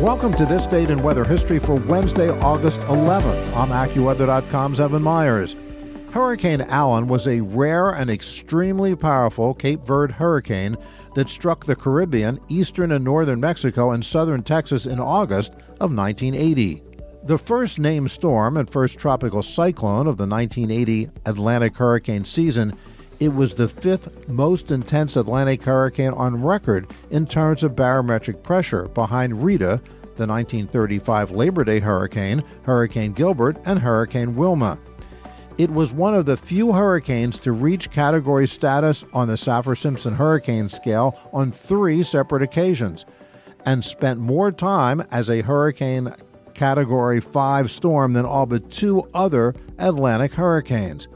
Welcome to this date in weather history for Wednesday, August 11th. I'm AccuWeather.com's Evan Myers. Hurricane Allen was a rare and extremely powerful Cape Verde hurricane that struck the Caribbean, eastern and northern Mexico, and southern Texas in August of 1980. The first named storm and first tropical cyclone of the 1980 Atlantic hurricane season, it was the fifth most intense Atlantic hurricane on record in terms of barometric pressure, behind Rita, the 1935 Labor Day hurricane, Hurricane Gilbert, and Hurricane Wilma. It was one of the few hurricanes to reach category status on the Saffir Simpson hurricane scale on three separate occasions, and spent more time as a hurricane category 5 storm than all but two other Atlantic hurricanes.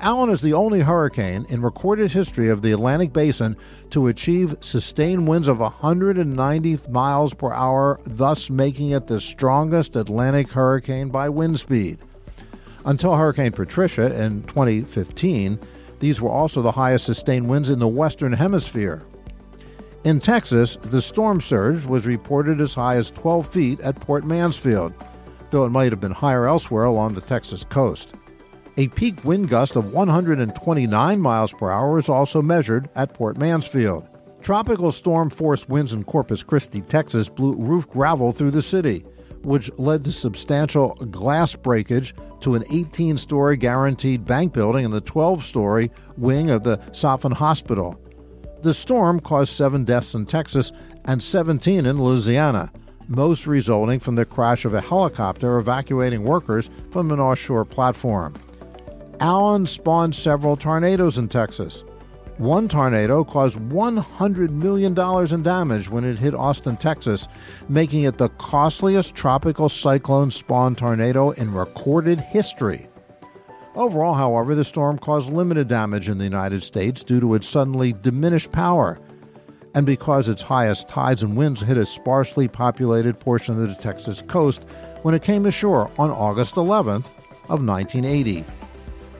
Allen is the only hurricane in recorded history of the Atlantic basin to achieve sustained winds of 190 miles per hour, thus making it the strongest Atlantic hurricane by wind speed. Until Hurricane Patricia in 2015, these were also the highest sustained winds in the Western Hemisphere. In Texas, the storm surge was reported as high as 12 feet at Port Mansfield, though it might have been higher elsewhere along the Texas coast. A peak wind gust of 129 miles per hour was also measured at Port Mansfield. Tropical storm force winds in Corpus Christi, Texas blew roof gravel through the city, which led to substantial glass breakage to an 18 story Guaranty Bank building in the 12 story wing of the Safin Hospital. The storm caused seven deaths in Texas and 17 in Louisiana, most resulting from the crash of a helicopter evacuating workers from an offshore platform. Allen spawned several tornadoes in Texas. One tornado caused $100 million in damage when it hit Austin, Texas, making it the costliest tropical cyclone spawned tornado in recorded history. Overall, however, the storm caused limited damage in the United States due to its suddenly diminished power, and because its highest tides and winds hit a sparsely populated portion of the Texas coast when it came ashore on August 11th of 1980.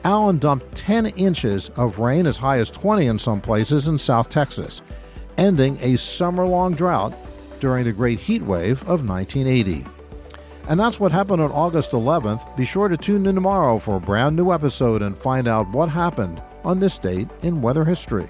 Allen dumped 10 inches of rain, as high as 20 in some places in South Texas, ending a summer long drought during the great heat wave of 1980. And that's what happened on August 11th. Be sure to tune in tomorrow for a brand new episode and find out what happened on this date in weather history.